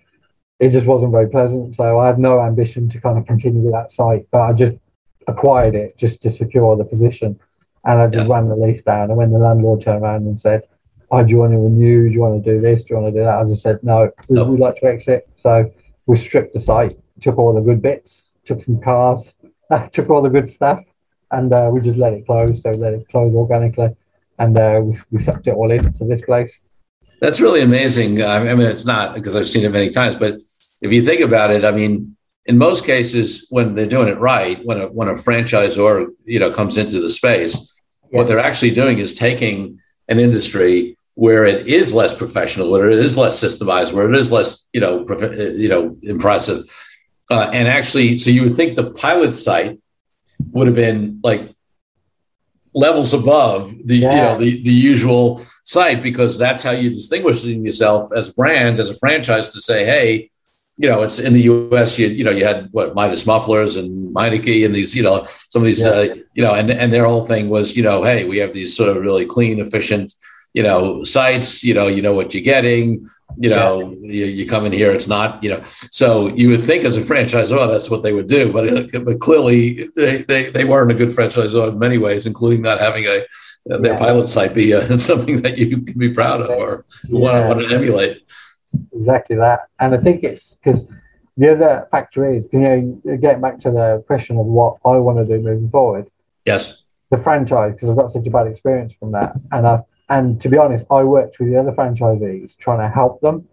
it just wasn't very pleasant. So I had no ambition to kind of continue with that site, but I just acquired it just to secure the position. And I just Yeah. ran the lease down. And when the landlord turned around and said, Oh, do you want to renew? Do you want to do this? Do you want to do that? I just said, No, we, we'd like to exit. So we stripped the site, took all the good bits, took some cars, took all the good stuff, and uh, we just let it close. So let it close organically. And uh, we, we sucked it all into this place. That's really amazing. I mean, it's not because I've seen it many times, but if you think about it, I mean, in most cases, when they're doing it right, when a when a franchisor you know comes into the space, what they're actually doing is taking an industry where it is less professional, where it is less systemized, where it is less you know prof- you know impressive, uh, and actually, so you would think the pilot site would have been like levels above the you know the, the usual site because that's how you distinguish yourself as a brand as a franchise to say hey you know it's in the us you you know you had what midas mufflers and meineke and these you know some of these Yeah. uh, you know and and their whole thing was you know hey we have these sort of really clean efficient you know sites you know you know what you're getting you know you, you come in here it's not you know so you would think as a franchisor that's what they would do but, but clearly they, they, they weren't a good franchisor in many ways including not having a their Yeah. pilot site be uh, something that you can be proud of or want, to, Yeah. want to emulate exactly that. And I think it's because the other factor is, you know, getting back to the question of what I want to do moving forward, yes the franchise, because I've got such a bad experience from that. And I, and to be honest, I worked with the other franchisees trying to help them.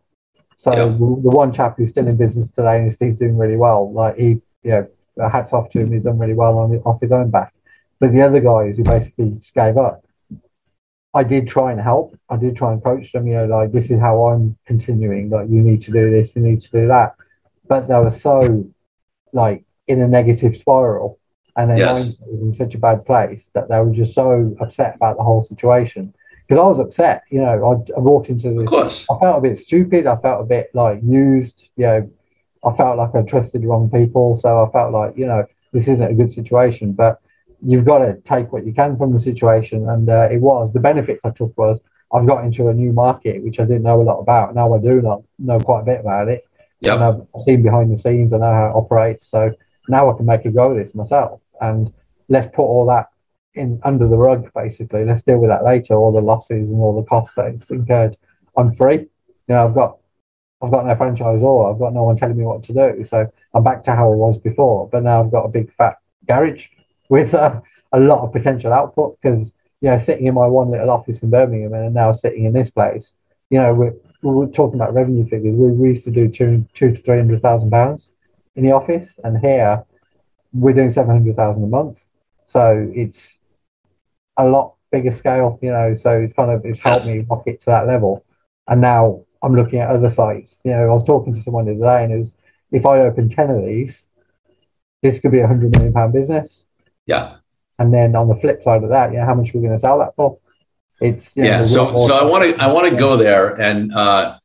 So Yeah. the, the one chap who's still in business today and he's doing really well, like he, you know, hats off to him, he's done really well on off his own back. But the other guys who basically just gave up, I did try and help. I did try and coach them, you know, like this is how I'm continuing. Like you need to do this, you need to do that. But they were so like in a negative spiral and their Yes. in such a bad place that they were just so upset about the whole situation. Because I was upset, you know, I, I walked into of this course I felt a bit stupid. I felt a bit like used. You know, I felt like I trusted the wrong people. So I felt like, you know, this isn't a good situation. But you've got to take what you can from the situation. And uh, it was the benefits I took was I've got into a new market, which I didn't know a lot about. Now I do know, know quite a bit about it. Yep. And I've seen behind the scenes. I know how it operates. So now I can make a go of this myself. And let's put all that in under the rug, basically. Let's deal with that later. All the losses and all the costs that it's incurred. I'm free. You know, I've got I've got no franchisor. I've got no one telling me what to do. So I'm back to how I was before. But now I've got a big fat garage with uh, a lot of potential output because you know sitting in my one little office in Birmingham and now sitting in this place. You know, we're, we're talking about revenue figures. We, we used to do two two to three hundred thousand pounds in the office, and here we're doing seven hundred thousand a month. So it's a lot bigger scale, you know. So it's kind of it's helped me rock it to that level. And now I'm looking at other sites. You know, I was talking to someone the other day, and it was if I open ten of these, this could be a hundred million pound business. yeah And then on the flip side of that, you know, how much are we going to sell that for? It's you know, yeah. So so I want to I want to go there, and uh,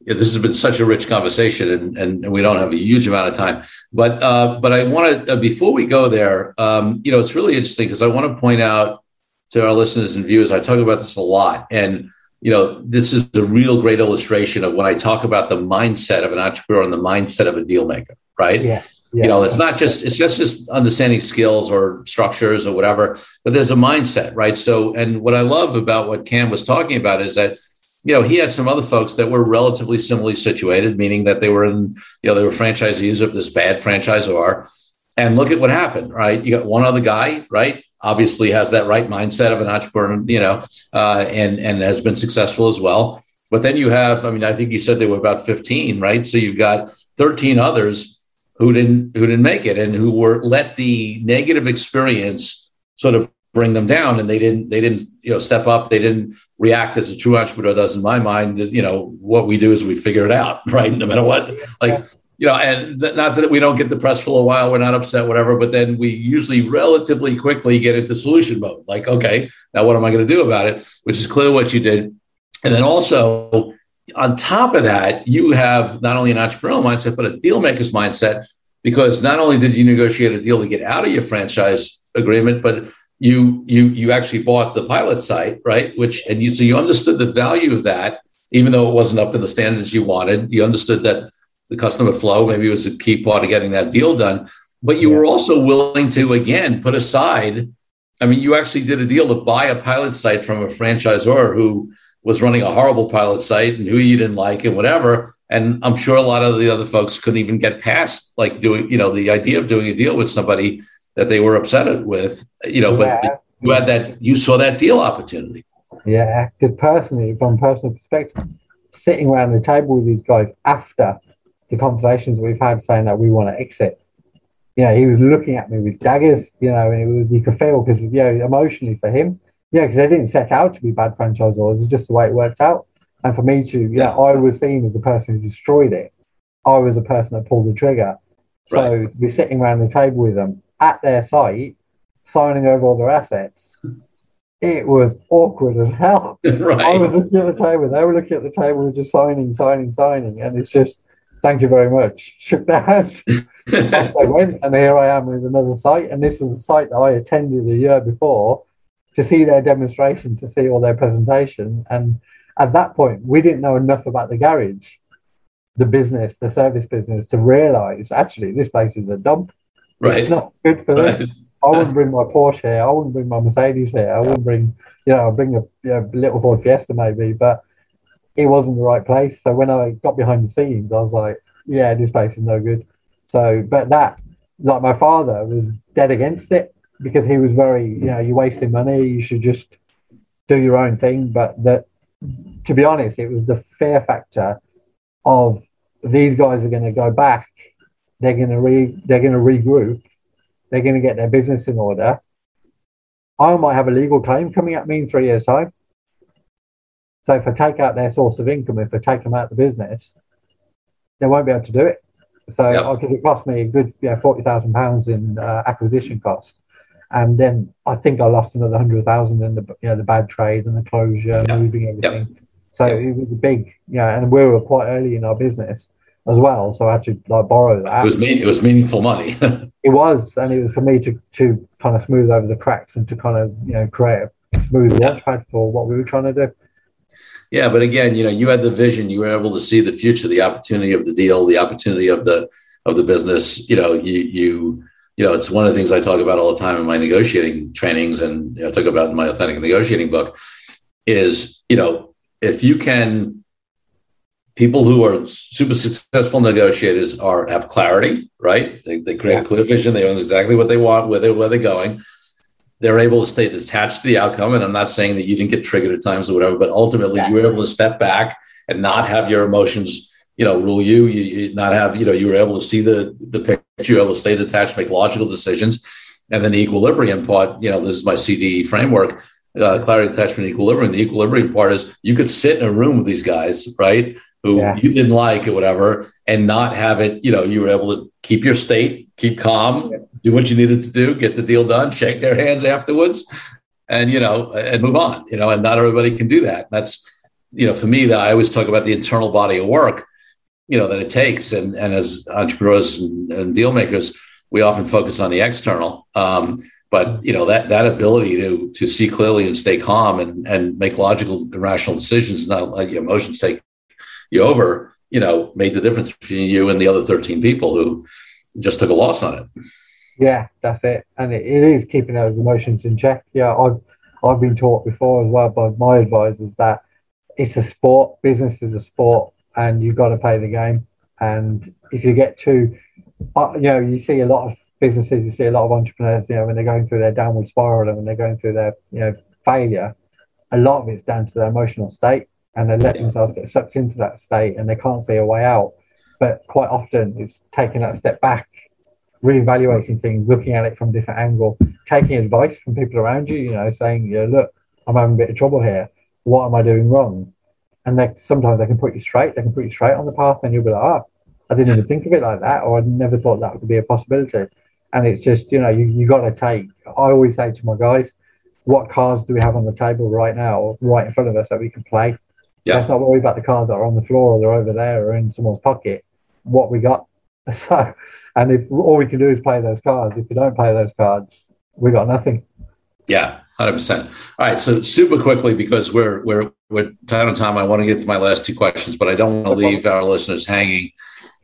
this has been such a rich conversation, and, and we don't have a huge amount of time. But uh, but I want to uh, before we go there, um, you know, it's really interesting because I want to point out to our listeners and viewers. I talk about this a lot, and you know, this is a real great illustration of when I talk about the mindset of an entrepreneur and the mindset of a deal maker, right? Yeah. Yeah. You know, it's not just it's just just understanding skills or structures or whatever, but there's a mindset, right? So, and what I love about what Cam was talking about is that you know, he had some other folks that were relatively similarly situated, meaning that they were in, you know, they were franchisees of this bad franchisor. And look at what happened, right? You got one other guy, right? Obviously has that right mindset of an entrepreneur, you know, uh, and and has been successful as well. But then you have, I mean, I think you said they were about 15, right? So you've got 13 others who didn't who didn't make it and who were let the negative experience sort of bring them down and they didn't they didn't you know step up they didn't react as a true entrepreneur does in my mind you know what we do is we figure it out right no matter what like you know and th- not that we don't get depressed for a while we're not upset whatever but then we usually relatively quickly get into solution mode like okay now what am i going to do about it which is clear what you did and then also on top of that you have not only an entrepreneurial mindset but a deal maker's mindset because not only did you negotiate a deal to get out of your franchise agreement but you you you actually bought the pilot site, right? Which and you so you understood the value of that, even though it wasn't up to the standards you wanted. You understood that the customer flow maybe it was a key part of getting that deal done. But you were also willing to again put aside. I mean, you actually did a deal to buy a pilot site from a franchisor who was running a horrible pilot site and who you didn't like and whatever. And I'm sure a lot of the other folks couldn't even get past like doing, you know, the idea of doing a deal with somebody that they were upset with, you know, yeah. but you had that, you saw that deal opportunity. Yeah, because personally, from personal perspective, sitting around the table with these guys after the conversations we've had saying that we want to exit, you know, he was looking at me with daggers, you know, and it was, you could feel because, you know, emotionally for him, yeah, because they didn't set out to be bad franchisors, it's just the way it worked out. And for me to, yeah, I was seen as the person who destroyed it. I was the person that pulled the trigger. So right. we're sitting around the table with them at their site signing over all their assets. It was awkward as hell. right. I was looking at the table, they were looking at the table, just signing, signing, signing, and it's just thank you very much. Shook their hands. they went, and here I am with another site, and this is a site that I attended a year before to see their demonstration, to see all their presentation, and at that point, we didn't know enough about the garage, the business, the service business, to realize actually this place is a dump. Right. It's not good for them. Right. I wouldn't bring my Porsche here. I wouldn't bring my Mercedes here. I wouldn't bring, you know, I'd bring a you know, little Ford Fiesta maybe, but it wasn't the right place. So when I got behind the scenes, I was like, yeah, this place is no good. So, but that, like my father was dead against it because he was very, you know, you're wasting money. You should just do your own thing. But that, to be honest, it was the fear factor of these guys are going to go back they're going to re they're going to regroup. They're going to get their business in order. I might have a legal claim coming at me in three years' time. So if I take out their source of income, if I take them out of the business, they won't be able to do it. So yep. it cost me a good you know, forty thousand pounds in uh, acquisition costs, and then I think I lost another hundred thousand in the you know the bad trade and the closure, yep. moving everything. Yep. So it was a big, you know, and we were quite early in our business as well. So I had to like borrow that. It was mean, it was meaningful money. it was, and it was for me to to kind of smooth over the cracks and to kind of you know create a smooth yeah. launchpad for what we were trying to do. Yeah, but again, you know, you had the vision. You were able to see the future, the opportunity of the deal, the opportunity of the of the business. You know, you you you know, it's one of the things I talk about all the time in my negotiating trainings, and you know, I talk about in my authentic negotiating book. Is you know, if you can people who are super successful negotiators are have clarity, right? They, they create yeah. clear vision. They know exactly what they want, where they where they're going. They're able to stay detached to the outcome. And I'm not saying that you didn't get triggered at times or whatever, but ultimately yeah. you were able to step back and not have your emotions, you know, rule you. You, you not have, you know, you were able to see the the picture. You were able to stay detached, make logical decisions, and then the equilibrium part. You know, this is my CDE framework. Uh, clarity, detachment, equilibrium. The equilibrium part is you could sit in a room with these guys, right? who yeah. you didn't like or whatever, and not have it, you know, you were able to keep your state, keep calm, do what you needed to do, get the deal done, shake their hands afterwards, and you know and move on you know and not everybody can do that. That's you know for me that i always talk about the internal body of work you know that it takes and and as entrepreneurs and, and deal makers we often focus on the external um, but you know that that ability to to see clearly and stay calm and and make logical and rational decisions not let your emotions take you over you know made the difference between you and the other 13 people who just took a loss on it. Yeah that's it. And it, it is keeping those emotions in check. Yeah i've i've been taught before as well by my advisors that it's a sport. Business is a sport and you've got to play the game. And if you get too uh, you know you see a lot of businesses, you see a lot of entrepreneurs, you know, when they're going through their downward spiral and when they're going through their, you know, failure, a lot of it's down to their emotional state and they let themselves get sucked into that state and they can't see a way out. But quite often it's taking that step back, reevaluating hmm. things, looking at it from a different angle, taking advice from people around you, you know, saying, you know, look, I'm having a bit of trouble here. What am I doing wrong? And they sometimes they can put you straight, they can put you straight on the path and you'll be like, oh, I didn't even think of it like that, or I never thought that would be a possibility and it's just you know you you got to take. I always say to my guys, what cards do we have on the table right now, right in front of us that we can play? Yeah. Let's not worry about the cards that are on the floor or they're over there or in someone's pocket. What we got. So, and if all we can do is play those cards, if we don't play those cards, we got nothing. Yeah, hundred percent. All right, so super quickly because we're we're we're time on time. I want to get to my last two questions, but I don't want to leave our listeners hanging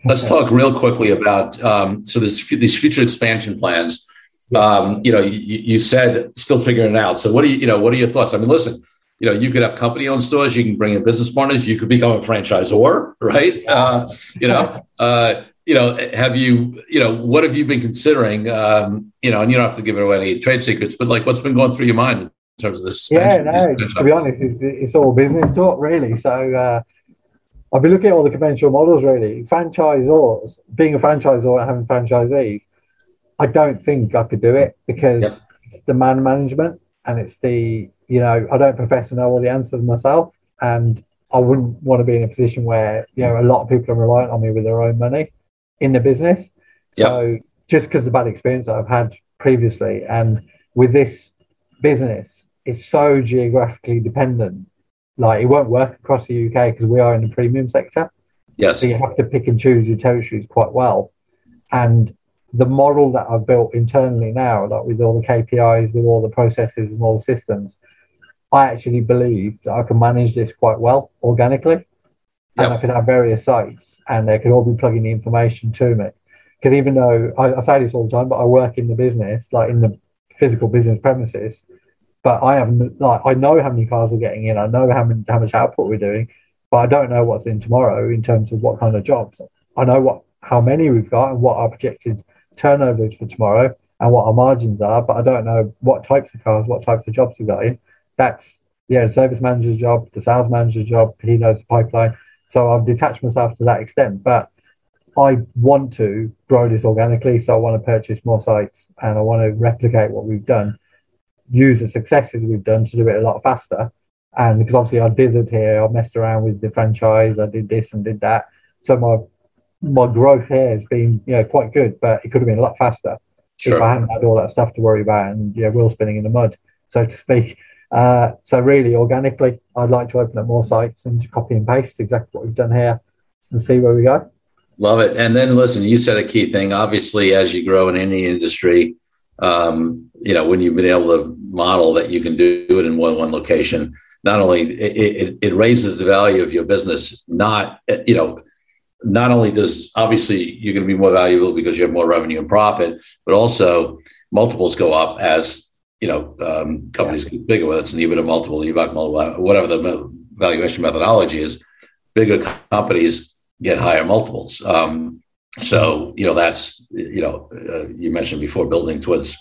Let's talk real quickly about um, so this, these future expansion plans. Um, you know, you, you, said still figuring it out. So what do you, you know, what are your thoughts? I mean, listen, you know, you could have company owned stores, you can bring in business partners, you could become a franchisor, right? Uh, you know, uh, you know, have you, you know, what have you been considering? Um, you know, and you don't have to give away any trade secrets, but like, what's been going through your mind in terms of this? Yeah, no, to be honest, it's, it's, all business talk, really. So, uh, I've been looking at all the conventional models really. Franchisors, being a franchisor and having franchisees, I don't think I could do it because yep. it's the man management and it's the, you know, I don't profess to know all the answers myself. And I wouldn't want to be in a position where, you know, a lot of people are reliant on me with their own money in the business. Yep. So just because of the bad experience that I've had previously and with this business, it's so geographically dependent like it won't work across the UK because we are in the premium sector. Yes. So you have to pick and choose your territories quite well. And the model that I've built internally now, like with all the KPIs, with all the processes and all the systems, I actually believe that I can manage this quite well organically. And I could have various sites and they could all be plugging the information to me. Because even though I, I say this all the time, but I work in the business, like in the physical business premises, but I haven't like I know how many cars we're getting in. I know how many how much output we're doing, but I don't know what's in tomorrow in terms of what kind of jobs. I know what how many we've got and what our projected turnover is for tomorrow and what our margins are, but I don't know what types of cars, what types of jobs we've got in. That's yeah, the service manager's job, the sales manager's job. He knows the pipeline. So I've detached myself to that extent, but I want to grow this organically. So I want to purchase more sites and I want to replicate what we've done use the successes we've done to do it a lot faster. And because obviously I did here, I messed around with the franchise, I did this and did that. So my my growth here has been you know quite good, but it could have been a lot faster sure. if I hadn't had all that stuff to worry about and yeah, wheel spinning in the mud, so to speak. Uh, so really, organically, I'd like to open up more sites and copy and paste exactly what we've done here and see where we go. Love it. And then listen, you said a key thing. Obviously, as you grow in any industry, um, you know, when you've been able to model that you can do it in one, one location, not only it, it, it raises the value of your business, not, you know, not only does obviously you're going to be more valuable because you have more revenue and profit, but also multiples go up as you know um, companies yeah. get bigger. Whether it's an EBITDA multiple, EBITDA multiple, whatever the valuation methodology is, bigger companies get higher multiples. Um, so, you know, that's, you know, uh, you mentioned before building towards,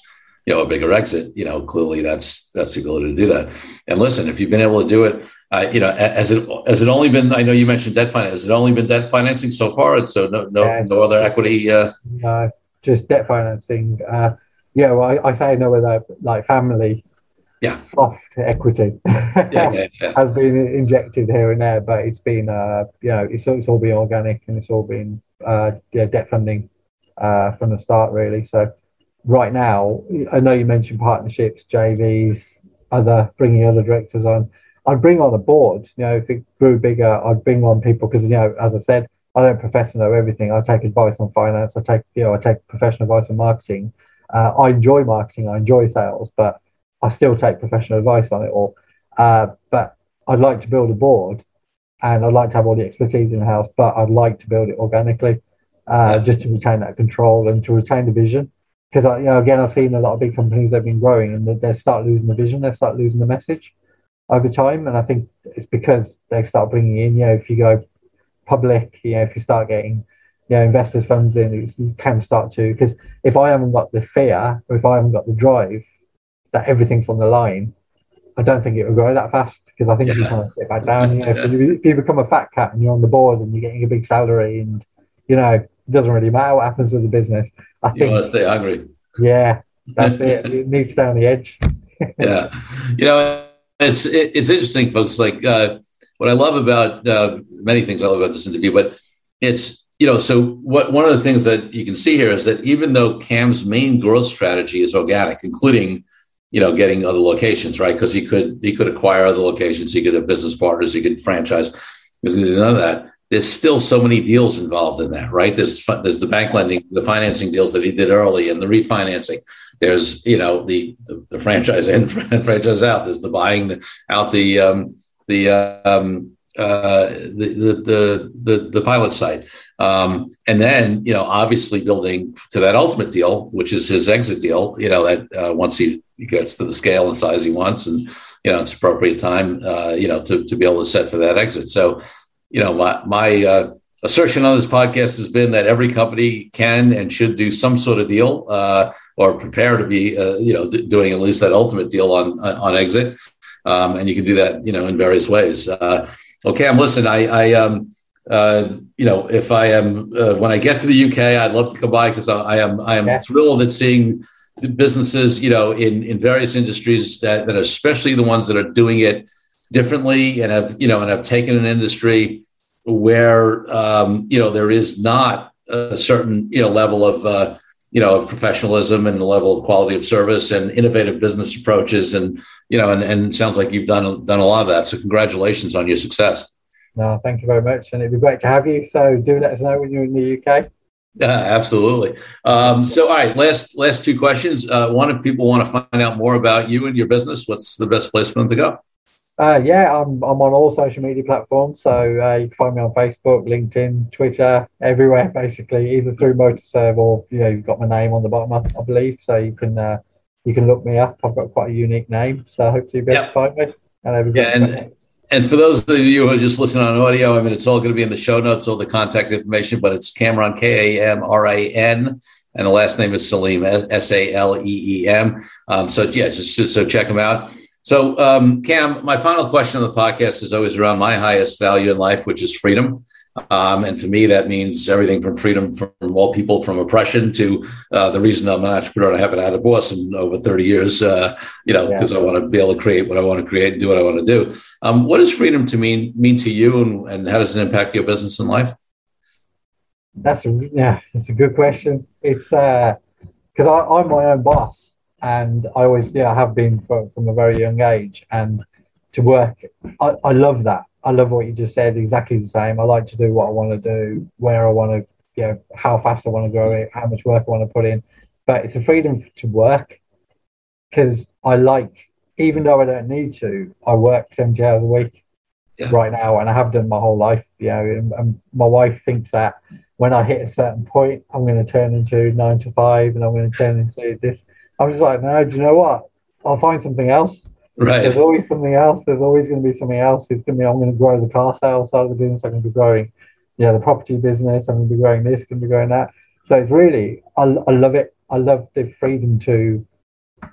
you know, a bigger exit, you know, clearly that's, that's the ability to do that. And listen, if you've been able to do it, uh, you know, has it, has it only been, I know you mentioned debt finance, has it only been debt financing so far? And So no, no, yeah. no other equity? Uh... No, just debt financing. Uh, yeah, well, I, I say no other like family yeah. soft equity yeah, yeah, yeah. has been injected here and there, but it's been, uh, you know, it's, it's all been organic and it's all been uh, yeah, debt funding uh, from the start, really. So right now, I know you mentioned partnerships, JVs. other bringing other directors on. I'd bring on a board. You know, if it grew bigger, I'd bring on people because you know, as I said, I don't profess to know everything. I take advice on finance. I take you know, I take professional advice on marketing. Uh, I enjoy marketing. I enjoy sales, but I still take professional advice on it all. Uh, but I'd like to build a board, and I'd like to have all the expertise in the house. But I'd like to build it organically, uh, just to retain that control and to retain the vision because you know again I've seen a lot of big companies that have been growing and they start losing the vision, they start losing the message over time, and I think it's because they start bringing in you know if you go public, you know if you start getting you know investors funds in, you can start to because if I haven't got the fear or if I haven't got the drive that everything's on the line. I don't think it will grow that fast because I think yeah. if you kind of sit back down, you know, if, you, if you become a fat cat and you're on the board and you're getting a big salary and you know, it doesn't really matter what happens with the business. I think you want to stay hungry. Yeah, that's it. It needs to stay on the edge. yeah, you know, it's it, it's interesting, folks. Like uh, what I love about uh, many things I love about this interview, but it's you know, so what one of the things that you can see here is that even though Cam's main growth strategy is organic, including you know getting other locations, right? Because he could he could acquire other locations, he could have business partners, he could franchise. There's none of that there's still so many deals involved in that, right? There's there's the bank lending, the financing deals that he did early, and the refinancing. There's you know the the, the franchise in franchise out. There's the buying the, out the um, the, um, uh, the, the the the pilot site, um, and then you know obviously building to that ultimate deal, which is his exit deal. You know that uh, once he gets to the scale and size he wants, and you know it's appropriate time, uh, you know to to be able to set for that exit. So you know, my, my uh, assertion on this podcast has been that every company can and should do some sort of deal uh, or prepare to be, you know, d- doing at least that ultimate deal on on exit. Um, and you can do that, you know, in various ways. Okay, I'm listen. I, I um, uh, you know, if I am uh, when I get to the UK, I'd love to come by because I, I, am I am yeah. thrilled at seeing businesses, you know, in in various industries that that especially the ones that are doing it differently and have you know and have taken an industry where um, you know there is not a certain you know level of uh, you know of professionalism and the level of quality of service and innovative business approaches and you know and, and sounds like you've done done a lot of that so congratulations on your success no thank you very much and it'd be great to have you so do let us know when you're in the uk yeah, absolutely. Um, so, all right, last last two questions. Uh, one, if people want to find out more about you and your business, what's the best place for them to go? Uh, yeah, I'm I'm on all social media platforms, so uh, you can find me on Facebook, LinkedIn, Twitter, everywhere basically, either through MotorServe or you know you've got my name on the bottom, I, I believe, so you can uh, you can look me up. I've got quite a unique name, so hopefully you'll be able to find me. And yeah, and, and for those of you who are just listening on audio, I mean, it's all going to be in the show notes, all the contact information, but it's Kamran K A M R A N and the last name is Saleem, S A L E E M. Um, so yeah, just so check them out. So, um, Cam, my final question on the podcast is always around my highest value in life, which is freedom. Um, and for me, that means everything from freedom from all people from oppression to uh, the reason I'm an entrepreneur. I haven't had a boss in over 30 years, uh, you know, because yeah. I want to be able to create what I want to create and do what I want to do. Um, what does freedom to mean mean to you, and, and how does it impact your business and life? That's a, yeah, it's a good question. It's because uh, I'm my own boss and I always yeah I have been from from a very young age. And to work I, I love that. I love what you just said exactly the same. I like to do what I want to do where I want to you know how fast I want to grow it how much work I want to put in. But it's a freedom to work because I like even though I don't need to I work 70 hours a week yeah. right now and I have done my whole life you know and, and my wife thinks that when I hit a certain point I'm going to turn into nine to five and I'm going to turn into this I was like, no, do you know what? I'll find something else. Right. There's always something else. There's always going to be something else. It's going to be, I'm going to grow the car sales side of the business. I'm going to be growing, yeah, the property business. I'm going to be growing this, going to be growing that. So it's really, I, I love it. I love the freedom to,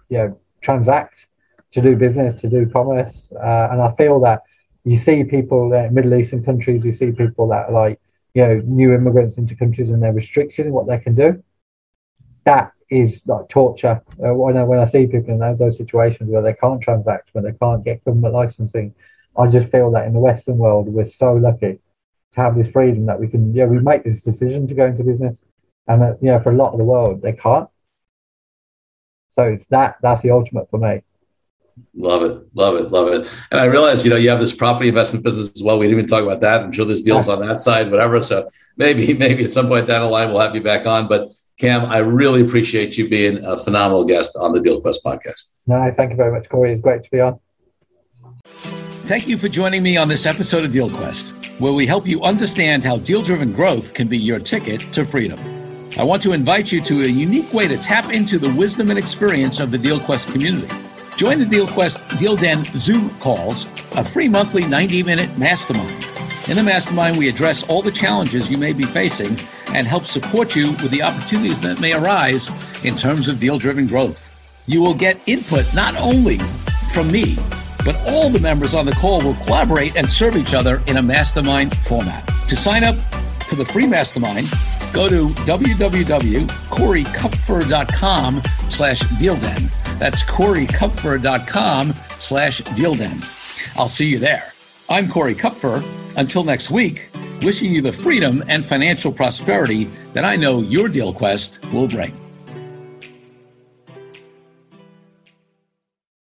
you know, transact, to do business, to do commerce. Uh, and I feel that you see people in Middle Eastern countries, you see people that are like, you know, new immigrants into countries and they're restricted in what they can do. That is like torture. Uh, when, I, when I see people in those situations where they can't transact, when they can't get government licensing, I just feel that in the Western world, we're so lucky to have this freedom that we can, yeah, we make this decision to go into business. And, that, you know, for a lot of the world, they can't. So it's that, that's the ultimate for me. Love it, love it, love it. And I realize, you know, you have this property investment business as well. We didn't even talk about that. I'm sure there's deals on that side, whatever. So maybe, maybe at some point down the line we'll have you back on. But Cam, I really appreciate you being a phenomenal guest on the DealQuest podcast. No, thank you very much, Corey. It's great to be on. Thank you for joining me on this episode of DealQuest, where we help you understand how deal driven growth can be your ticket to freedom. I want to invite you to a unique way to tap into the wisdom and experience of the DealQuest community. Join the DealQuest Deal Den Zoom calls, a free monthly 90 minute mastermind. In the mastermind, we address all the challenges you may be facing and help support you with the opportunities that may arise in terms of deal driven growth. You will get input not only from me, but all the members on the call will collaborate and serve each other in a mastermind format. To sign up for the free mastermind, go to www.coreykupfer.com slash dealden. That's coreykupfer.com slash dealden. I'll see you there. I'm Corey Kupfer. Until next week, wishing you the freedom and financial prosperity that I know your deal quest will bring.